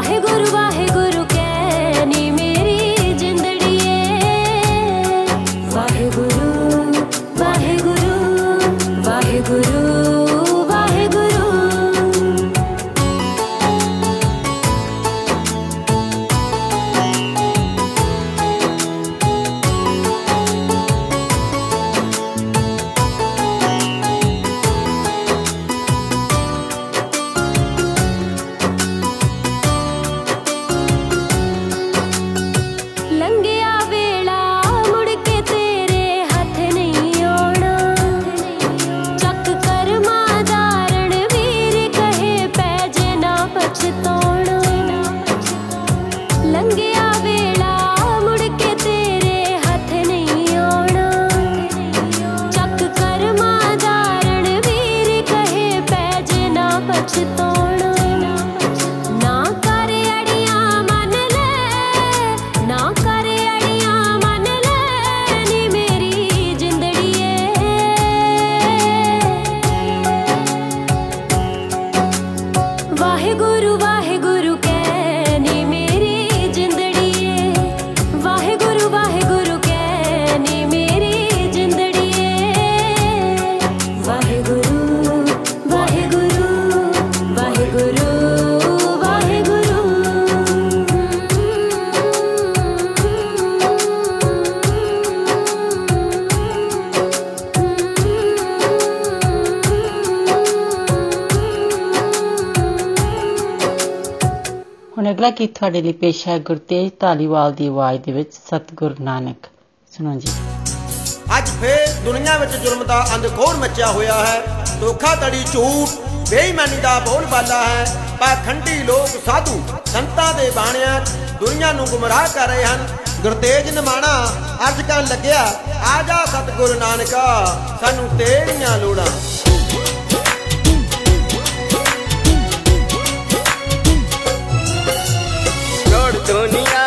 वाहे गुरु वाहे ਤੁਹਾਡੇ ਲਈ ਪੇਸ਼ ਹੈ ਗੁਰਤੇਜ ਧਾਲੀਵਾਲ ਦੀ ਆਵਾਜ਼ ਦੇ ਵਿੱਚ ਸਤਗੁਰ ਨਾਨਕ। ਸੁਣੋ ਜੀ। ਅੱਜ ਫੇਰ ਦੁਨੀਆ ਵਿੱਚ ਜ਼ੁਲਮ ਦਾ ਅੰਧਖੋਰ ਮੱਚਿਆ ਹੋਇਆ ਹੈ। ਧੋਖਾਧੜੀ ਝੂਠ, ਬੇਈਮਾਨੀ ਦਾ ਬੋਲਬਾਲਾ ਹੈ। ਪਾਖੰਡੀ ਲੋਕ ਸਾਧੂ, ਸੰਤਾਂ ਦੇ ਬਾਣਿਆਂ ਦੁਨੀਆ ਨੂੰ ਗੁੰਮਰਾਹ ਕਰ ਰਹੇ ਹਨ। ਗੁਰਤੇਜ ਨਿਮਾਣਾ ਅੱਜ ਕੱਲ ਲੱਗਿਆ, ਆ ਜਾ ਸਤਗੁਰ ਨਾਨਕਾ, ਸਾਨੂੰ ਤੇਰੀਆਂ ਲੋੜਾਂ। दुनिया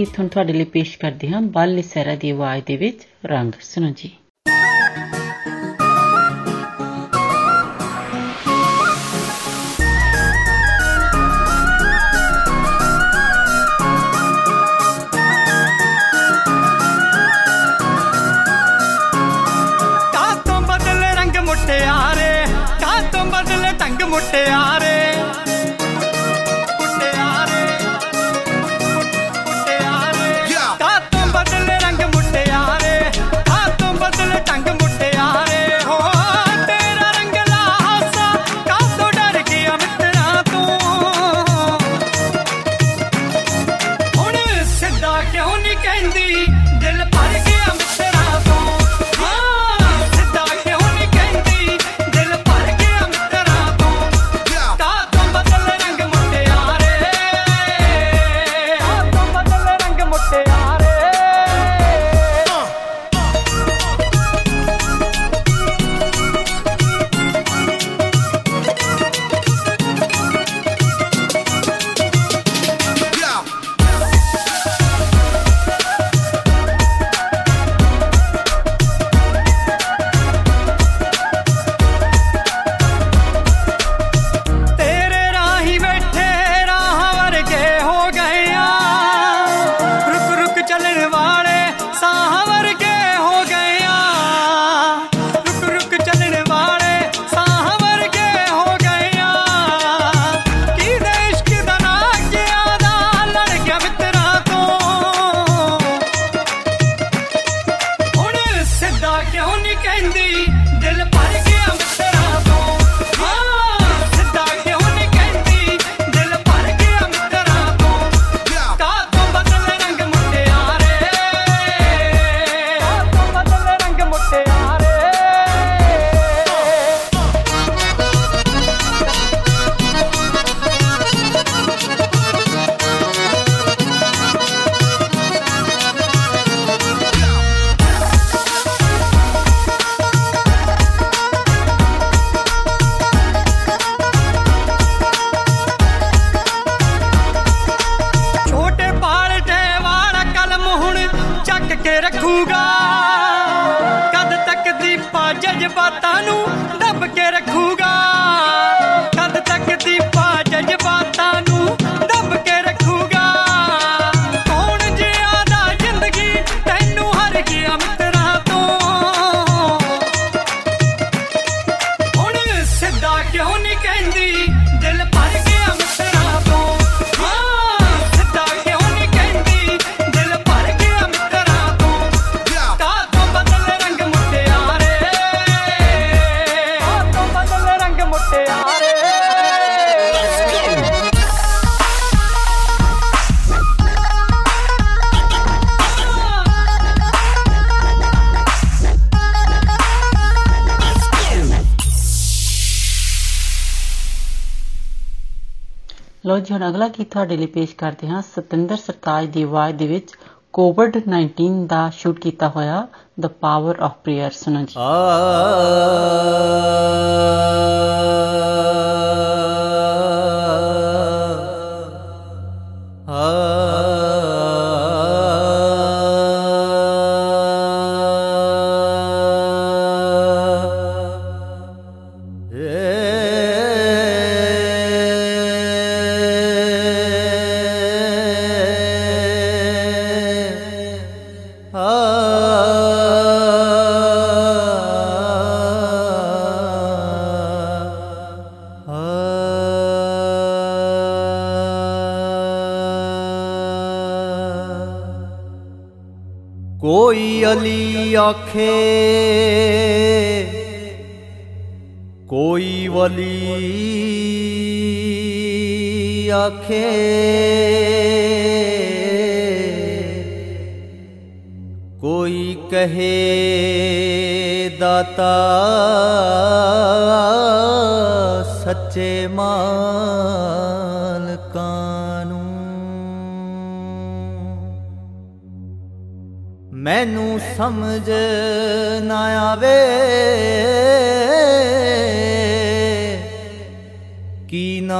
ਗੀਤ ਹੁਣ ਤੁਹਾਡੇ ਲਈ ਪੇਸ਼ ਕਰਦੇ ਹਾਂ ਬਾਲ ਸਹਿਰਾ ਦੀ ਆਵਾਜ਼ ਦੇ ਵਿੱਚ ਰੰਗ। ਸੁਣੋ ਜੀ। ਲੋ ਜੀ ਹੁਣ ਅਗਲਾ ਗੀਤ ਤੁਹਾਡੇ ਲਈ ਪੇਸ਼ ਕਰਦੇ ਹਾਂ ਸਤਿੰਦਰ ਸਰਤਾਜ ਦੀ ਆਵਾਜ਼ ਦੇ ਵਿੱਚ ਕੋਵਿਡ-19 ਦਾ ਸ਼ੂਟ ਕੀਤਾ ਹੋਇਆ ਦ ਪਾਵਰ ਆਫ ਪ੍ਰੇਅਰ ਸੁਣੋ ਜੀ ਆ आखे। कोई वली आखे। कोई कहे दाता सच्चे माँ। ਮੈਨੂੰ ਸਮਝ ਨਾ ਆਵੇ। ਕੀ ਨਾਮ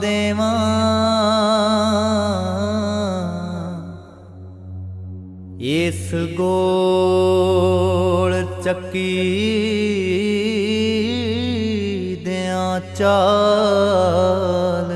ਦੇਵਾਂ? ਇਸ ਗੋਲ ਚੱਕੀ ਦਿਆਂ ਚਾਲ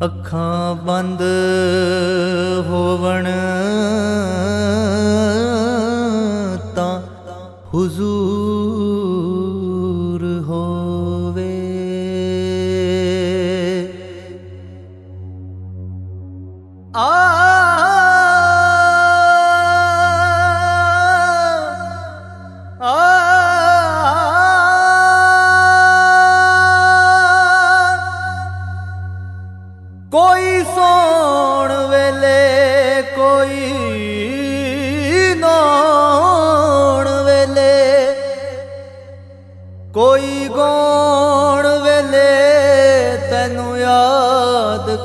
ਅੱਖਾਂ ਬੰਦ ਹੋਵਣ ਤਾਂ ਹੁਜ਼ੂਰ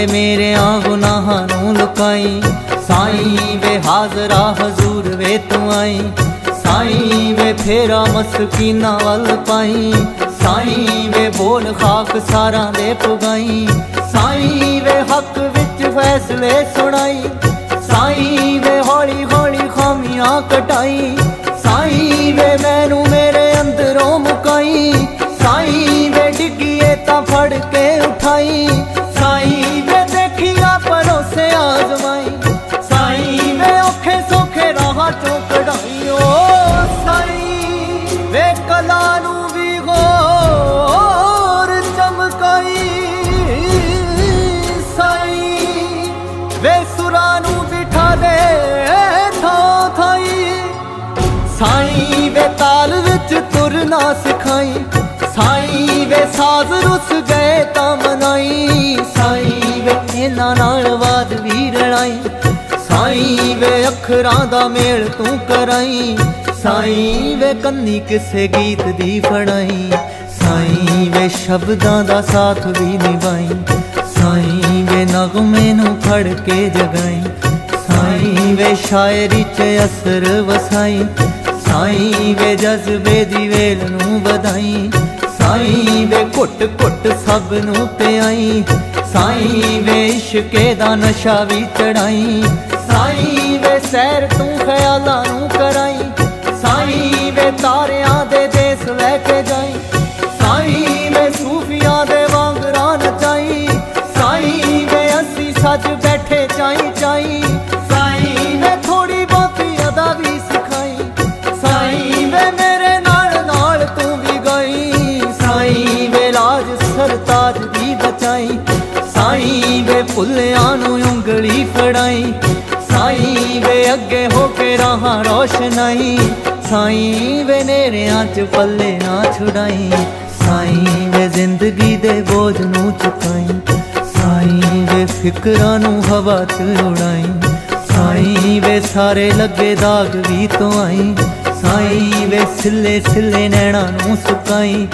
ਵੇ ਮੇਰਿਆਂ ਗੁਨਾਹਾਂ ਨੂੰ ਲੁਕਾਈ। ਸਾਈਂ ਵੇ ਹਾਜ਼ਰਾ ਹਜ਼ੂਰ ਵੇ ਤੂੰ ਆਈ। ਸਾਈਂ ਵੇ ਫੇਰਾ ਮਸਕੀਨਾ ਵੱਲ ਪਾਈ। ਸਾਈਂ ਵੇ ਬੋਲ ਖਾਕ ਸਾਰਾਂ ਦੇ ਪੁਗਾਈ। ਸਾਈਂ ਵੇ ਹੱਕ ਵਿੱਚ ਫੈਸਲੇ ਸੁਣਾਈ। ਸਾਈਂ ਵੇ ਹੌਲੀ ਹੌਲੀ ਖਾਮੀਆਂ ਕਟਾਈ। ਸਾਈਂ ਵੇ ਮੈਨੂੰ ਮੇਰੇ ਅੰਦਰੋਂ ਮੁਕਾਈ। ਸਾਈਂ ਵੇ ਡਿੱਗੀਏ ਤਾਂ ਫੜ ਕੇ ਉਠਾਈ। ਤੁਰਨਾ ਸਿਖਾਈ। ਸਾਈਂ ਵੇ ਸਾਜ਼ ਰੁੱਸ ਗਏ ਤਾਂ ਮਨਾਈ। ਸਾਈਂ ਵੇ ਇਹਨਾਂ ਨਾਲ ਬਾਦ ਵੀ ਰਣਾਈ ਸਾਈਂ ਵੇ ਅੱਖਰਾਂ ਦਾ ਮੇਲ ਤੂੰ ਕਰਾਈ। ਸਾਈਂ ਵੇ ਕੰਨੀ ਕਿਸੇ ਗੀਤ ਦੀ ਫੜਾਈ। ਸਾਈਂ ਵੇ ਸ਼ਬਦਾਂ ਦਾ ਸਾਥ ਵੀ ਨਿਭਾਈ। ਸਾਈਂ ਵੇ ਨਗਮੇ ਨੂੰ ਫੜ ਕੇ ਜਗਾਈ। ਸਾਈਂ ਵੇ ਸ਼ਾਇਰੀ 'ਚ ਅਸਰ ਵਸਾਈ। ਸਾਈਂ ਵੇ ਜਜ਼ਬੇ ਦੀ ਵੇਲ ਨੂੰ ਵਧਾਈ, ਸਾਈਂ ਵੇ ਘੁੱਟ ਘੁੱਟ ਸਭ ਨੂੰ ਪਿਆਈ, ਸਾਈਂ ਵੇ ਇਸ਼ਕੇ ਦਾ ਨਸ਼ਾ ਵੀ ਚੜਾਈ, ਸਾਈਂ ਵੇ ਸੈਰ ਤੂੰ ਖਿਆਲਾਂ ਨੂੰ ਕਰਾਈ, ਸਾਈਂ ਵੇ ਤਾਰਿਆਂ ਉਂਗਲੀ ਫੜਾਈ ਸਾਈਂ ਵੇ ਅੱਗੇ ਹੋ ਕੇ ਰਾਹਾਂ ਰੋਸ਼ਨਾਈ ਸਾਈਂ ਵੇ ਨੇਰਿਆਂ ਚ ਪੱਲੇ ਨਾ ਛੁਡਾਈ। ਸਾਈਂ ਵੇ ਜ਼ਿੰਦਗੀ ਦੇ ਬੋਝ ਨੂੰ ਚੁਕਾਈ। ਸਾਈਂ ਵੇ ਫਿਕਰਾਂ ਨੂੰ ਹਵਾ ਚ ਉਡਾਈ। ਸਾਈਂ ਵੇ ਸਾਰੇ ਲੱਗੇ ਦਾਗ ਵੀ ਤੋਂ ਆਈ। ਸਾਈਂ ਵੇ ਸਿੱਲੇ ਸਿੱਲੇ ਨੈਣਾ ਨੂੰ ਸੁਕਾਈ।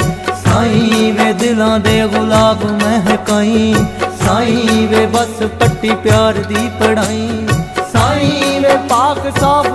ਸਾਈਂ ਵੇ ਦਿਲਾਂ ਦੇ ਗੁਲਾਬ ਮਹਿਕਾਈ। ਸਾਈਂ ਵੇ ਬਸ ਪੱਟੀ ਪਿਆਰ ਦੀ ਪੜਾਈ ਸਾਈਂ ਵੇ ਪਾਕ ਸਾਫ਼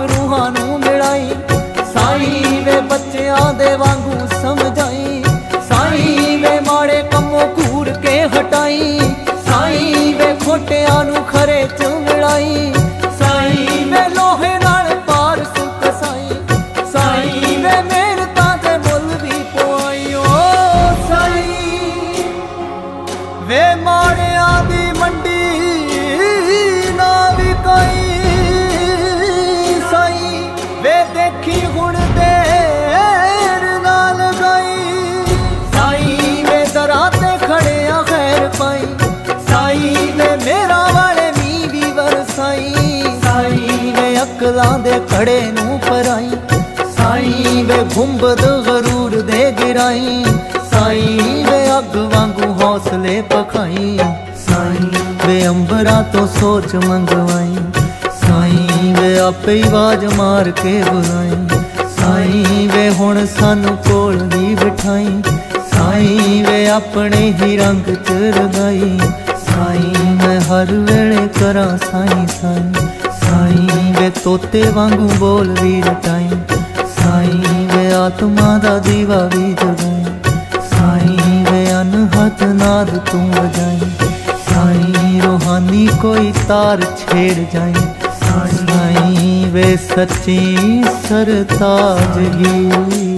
ਖੜੇ ਨੂੰ ਪਰਾਈ। ਸਾਈਂ ਵੇ ਗੁੰਬਦ ਗਰੂਰ ਦੇ ਗਿਰਾਈ। ਸਾਈਂ ਵੇ ਅੱਗ ਵਾਂਗੂ ਹੌਸਲੇ ਪਖਾਈ। ਸਾਈਂ ਵੇ ਅੰਬਰਾਂ ਤੋਂ ਸੋਚ ਮੰਗਵਾਈ। ਸਾਈਂ ਵੇ ਆਪੇ ਹੀ ਆਵਾਜ਼ ਮਾਰ ਕੇ ਬੁਲਾਈ। ਸਾਈਂ ਵੇ ਹੁਣ ਸਾਨੂੰ ਕੋਲ ਵੀ ਬਿਠਾਈ। ਸਾਈਂ ਵੇ ਆਪਣੇ ਹੀ ਰੰਗ ਚ ਰਗਾਈ। ਸਾਈਂ ਮੈਂ ਹਰ ਵੇਲੇ ਕਰਾਂ ਸਾਈਂ ਸਾਈਂ ਸਾਈਂ। ਵੇ ਤੋਤੇ ਵਾਂਗੂ ਬੋਲ ਵੀ ਰਟਾਈ ਸਾਈਂ ਵੇ ਆਤਮਾ ਦਾ ਦੀਵਾ ਵੀ ਜਗਾਈ ਸਾਈਂ ਵੇ ਅਨਹਦ ਨਾਦ ਤੂੰ ਵਜਾਈ ਸਾਈਂ ਰੋਹਾਨੀ ਕੋਈ ਤਾਰ ਛੇੜ ਜਾਈ ਸਾਈਂ ਵੇ ਸੱਚੀ ਸਰਤਾਜ ਹੀ ਹੁਣ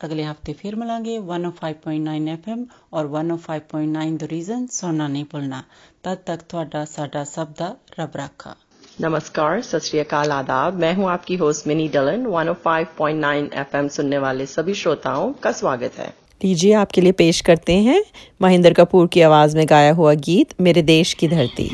ਇਜਾਜ਼ਤ ਅਗਲੇ ਹਫਤੇ ਫਿਰ ਮਿਲਾਂਗੇ 105.9 FM ਔਰ 105.9 ਦ ਰੀਜ਼ਨ ਸੁਣਨਾ ਨਹੀਂ ਭੁੱਲਣਾ ਤਦ ਤੱਕ ਤੁਹਾਡਾ ਸਾਡਾ ਸਭ ਦਾ ਰੱਬ ਰਾਖਾ नमस्कार सत श्री अकाल आदाब मैं हूं आपकी होस्ट मिनी डलन 105.9 एफएम सुनने वाले सभी श्रोताओं का स्वागत है लीजिए आपके लिए पेश करते हैं महेंद्र कपूर की आवाज में गाया हुआ गीत मेरे देश की धरती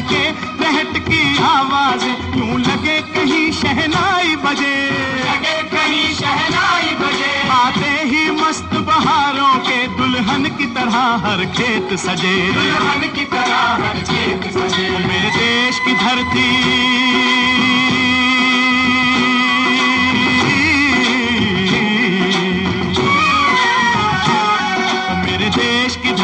के रहट की आवाज़ क्यों लगे कहीं शहनाई बजे। लगे कहीं शहनाई बजे। आते ही मस्त बहारों के दुल्हन की तरह हर खेत सजे। दुल्हन की तरह हर खेत सजे। मेरे देश की धरती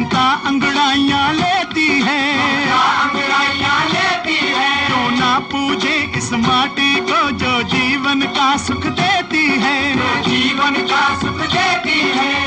ममता अंगड़ाइया लेती है। अंगड़ाइया लेती है। क्यों ना पूजे इस माटी को जो जीवन का सुख देती है। जीवन का सुख देती है।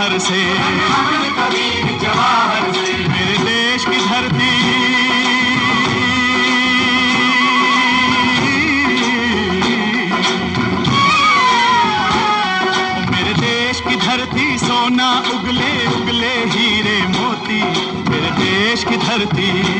जवाहर से। जवाहर से मेरे देश की धरती। मेरे देश की धरती, सोना उगले उगले हीरे मोती। मेरे देश की धरती।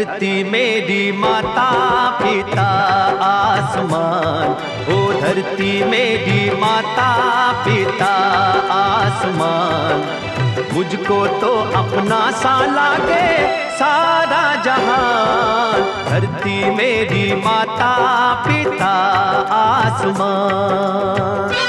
धरती मेरी माता पिता आसमान। ओ धरती मेरी माता पिता आसमान। मुझको तो अपना सा लागे सारा जहान। धरती मेरी माता पिता आसमान।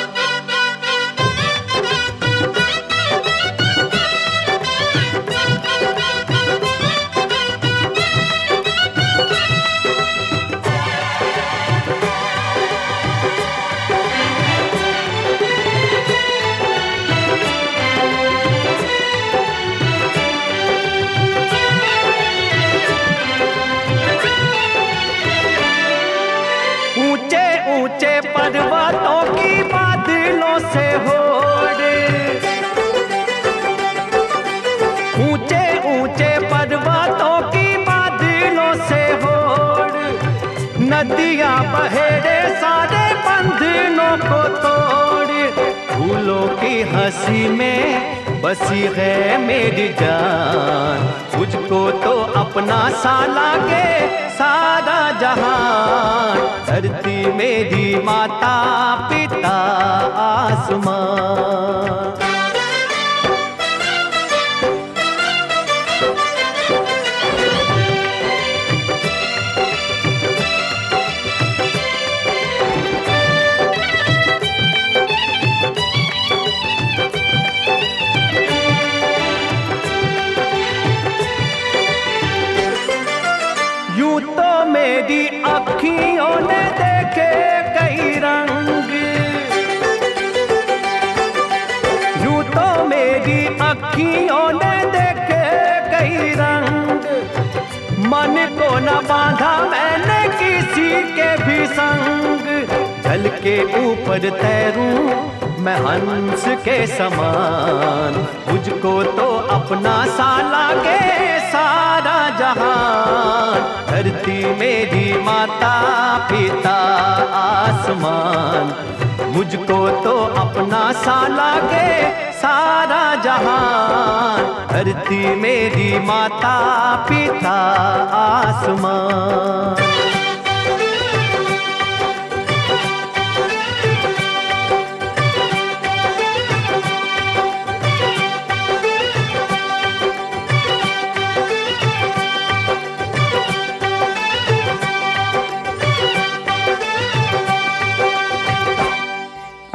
माता पिता आसमान। मुझको तो अपना सा लागे सारा जहान। धरती मेरी माता पिता आसमान।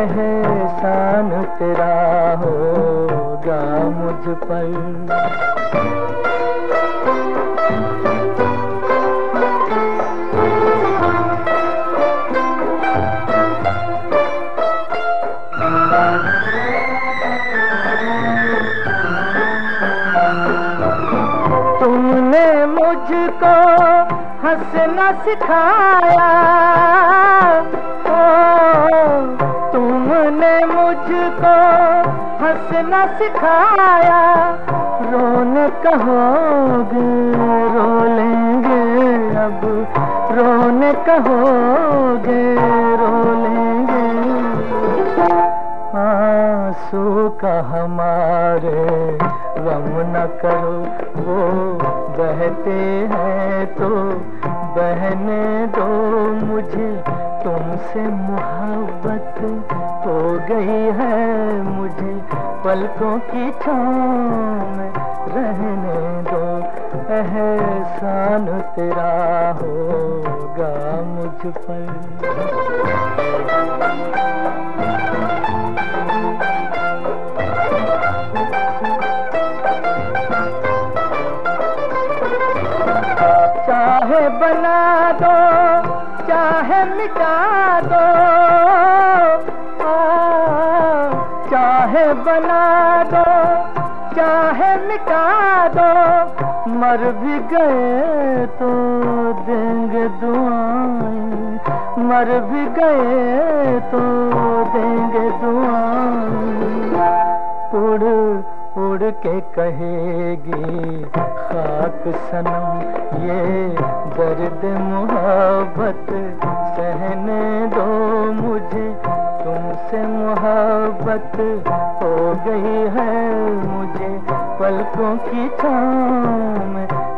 एहसान तेरा होगा मुझ पर। तुमने मुझको हंसना सिखाया हंसना सिखाया। रोने कहोगे रो लेंगे अब। रोने कहोगे रो लेंगे आँसू का हमारे गम न करो, वो बहते हैं तो बहने दो मुझे। तुमसे मोहब्बत हो गई है पलकों की छाँव रहने दो। एहसान तेरा होगा मुझ पर। मर भी गए तो देंगे दुआएँ। मर भी गए तो देंगे दुआएँ। उड़ उड़ के कहेगी, खाक सनम, ये दर्द मोहब्बत सहने दो मुझे। तुमसे मोहब्बत हो गई है मुझे, पलकों की छाँव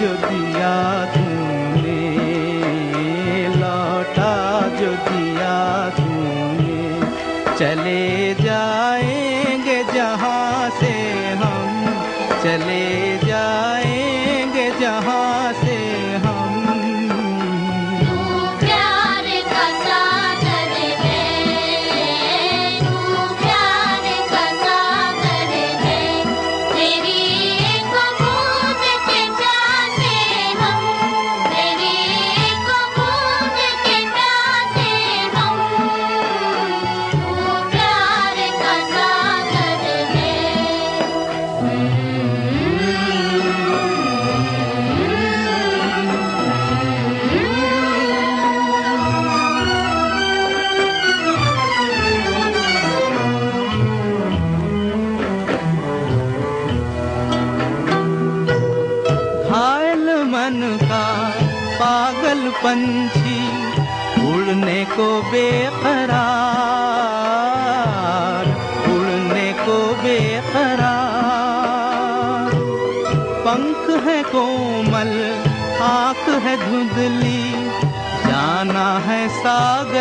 जो दिया तूने लौटा जो दिया तूने चले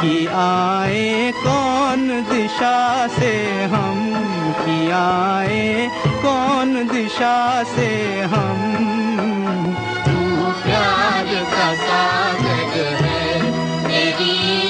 कि आए, कौन दिशा से हम कि आए, कौन दिशा से हम? प्यार का सागर है तेरी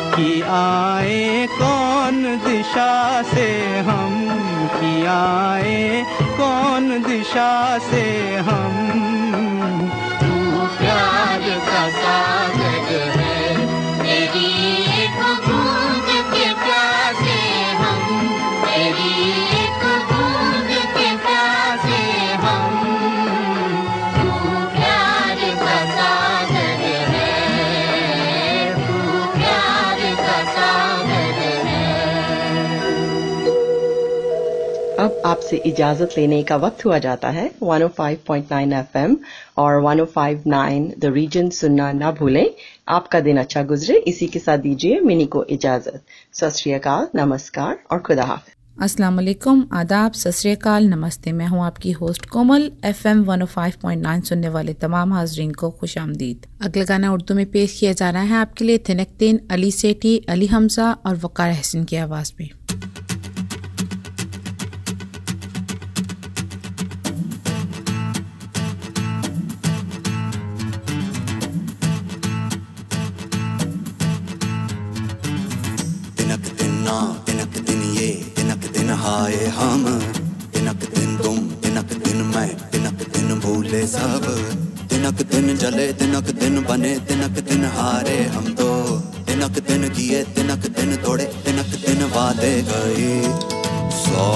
कि आए, कौन दिशा से हम कि आए, कौन दिशा से हम? तू प्यार का सागर है। आपसे इजाज़त लेने का वक्त हुआ जाता है। 105.9 एफएम और 105.9 द रीजन सुनना ना भूलें। आपका दिन अच्छा गुजरे। इसी के साथ दीजिए मिनी को इजाज़त। सत नमस्कार और खुदा हाफिज। अस्सलाम वालेकुम आदाब। सत नमस्ते। मैं हूँ आपकी होस्ट कोमल। एफएम 105.9 सुनने वाले तमाम हाजरीन को खुश आमदीद। अगला गाना उर्दू में पेश किया जा रहा है। आपके लिए थिनकतीन अली सेठी, अली हमजा और वकार हसन की आवाज़ में। बने तिनक दिन हारे हम तो तिनक दिन किए तिनक दिन तोड़े तिनक दिन वादे गए सौ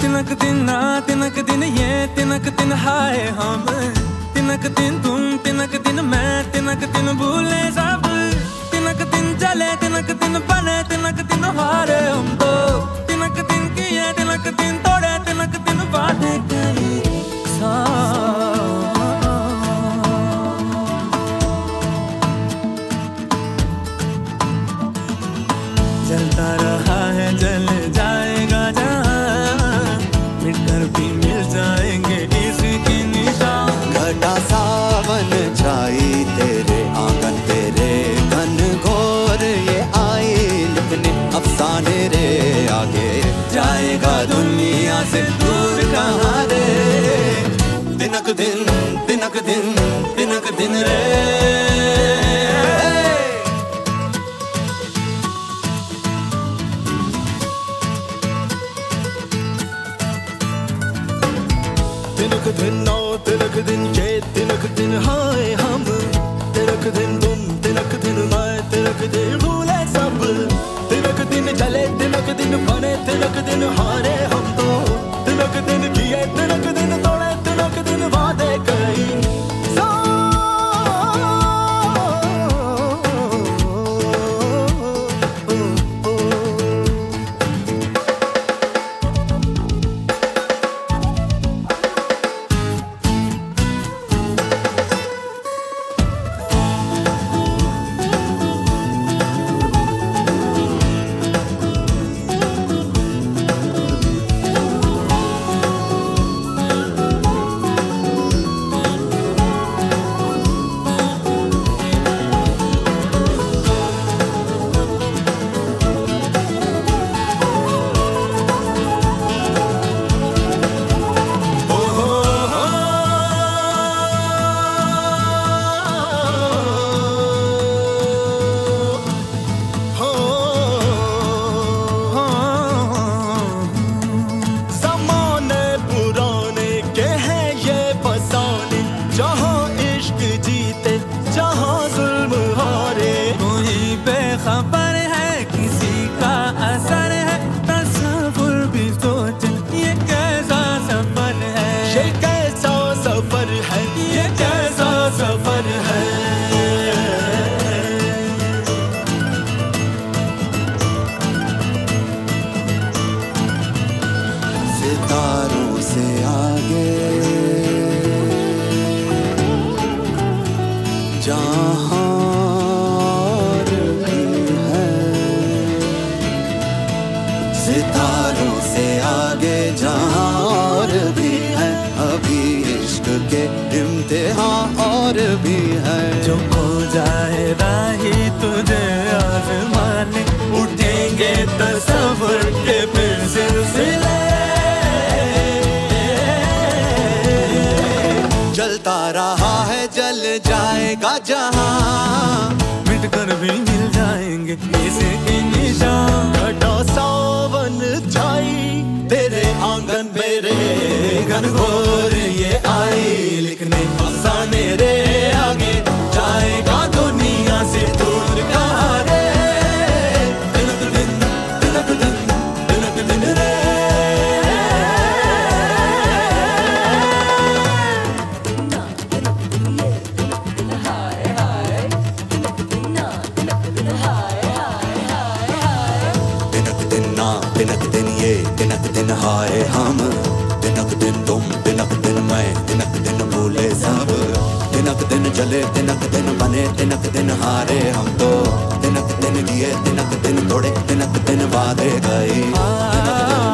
तिनक दिन ना तिनक दिन ये तिनक दिन हाय हम तिनक दिन तुम तिनक दिन मैं तिनक दिन भूले सब तिनक दिन चले तिनक दिन बने तिनक दिन हारे हम तो तिनक दिन, तोड़े तिलक दिन वादे कई जलता रहा है, जल जाएगा जहाँ। मिटकर भी तिनक दिन तिनक दिन तिनक दिन रे sampai निशान सावन छाई तेरे आँगन मेरे घन घोर ये आई। लिखने फसाने रे आगे। चले तिनक दिन बने तिनक दिन हारे हम तो तिनक दिन किए तिनक दिन तोड़े तिनक दिन वादे गए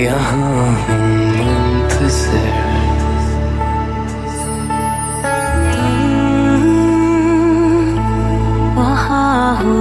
यहाँ हूँ मुंतजिर वहाँ हो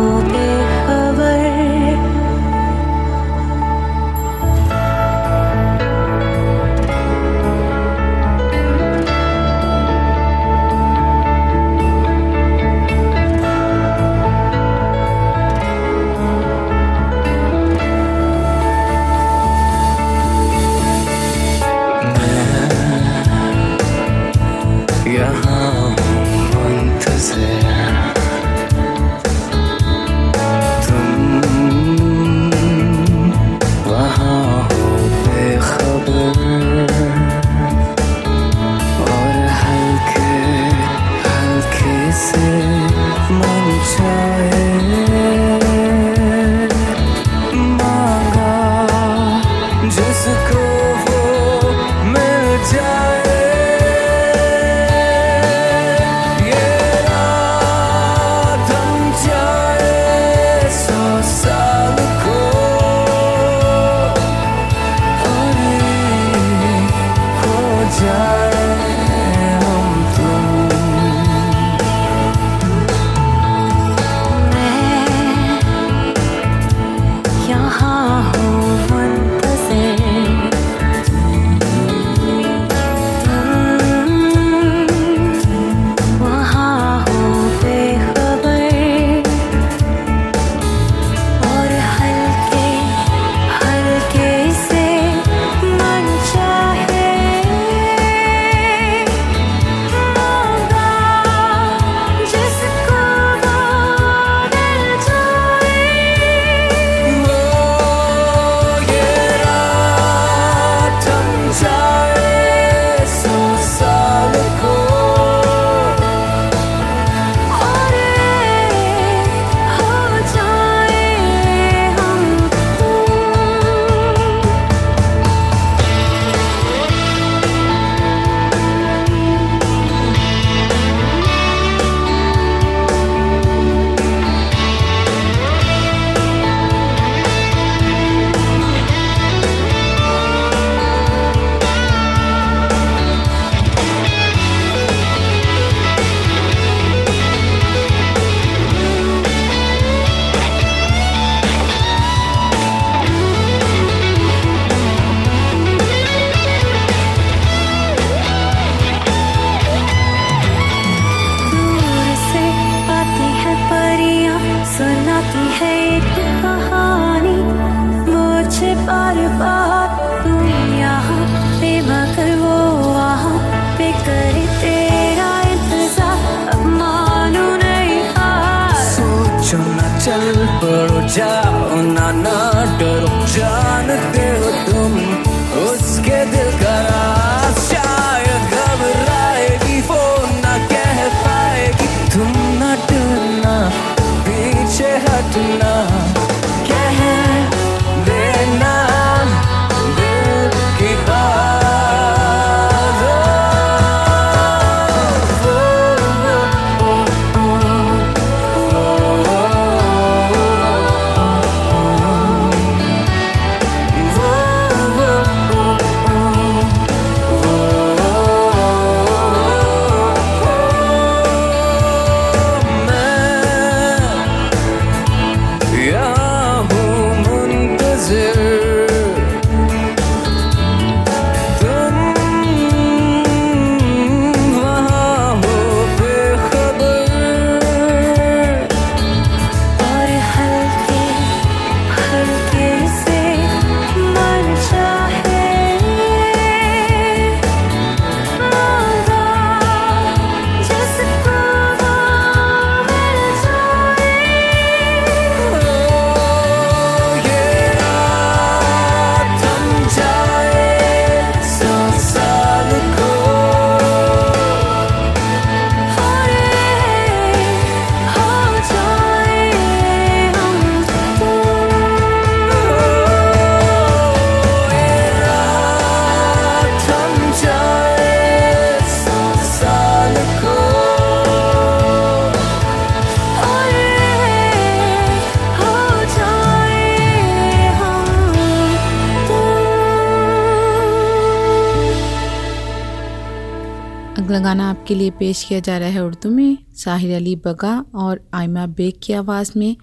आपके लिए पेश किया जा रहा है उर्दू में, साहिर अली बगा और आयमा बेग की आवाज़ में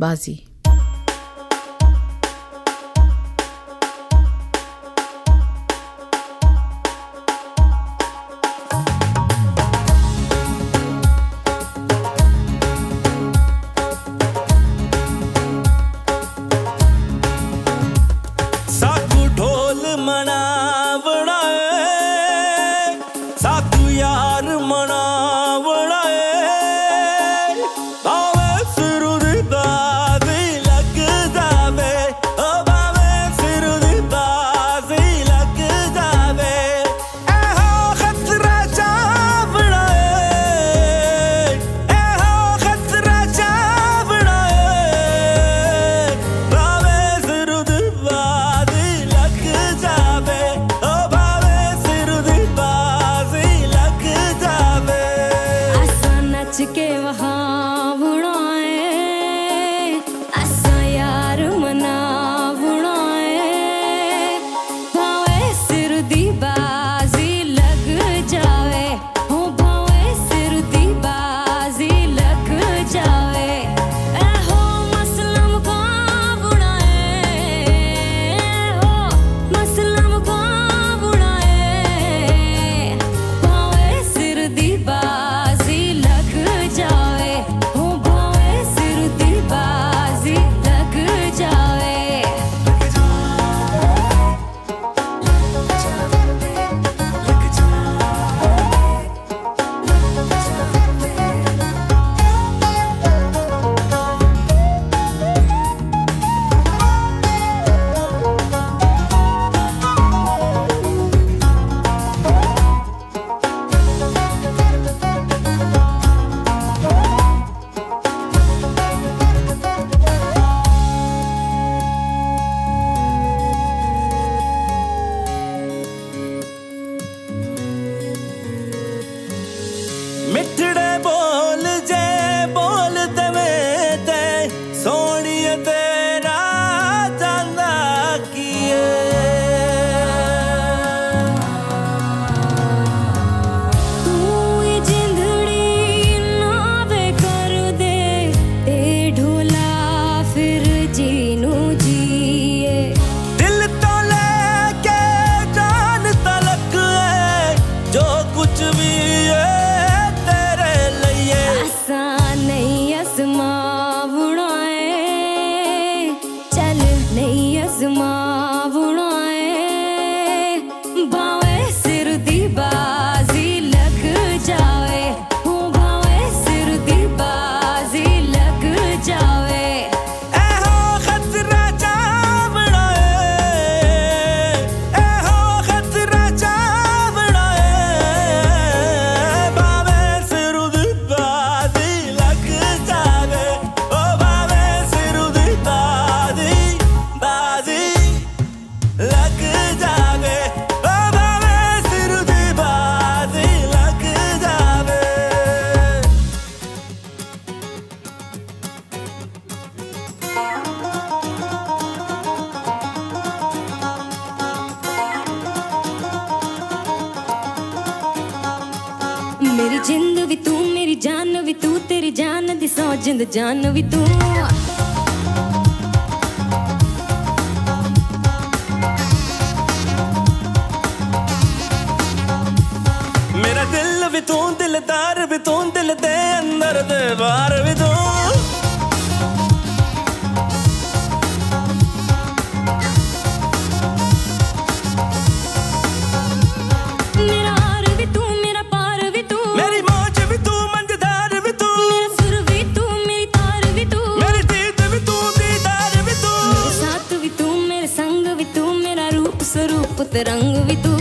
बाजी। that rango.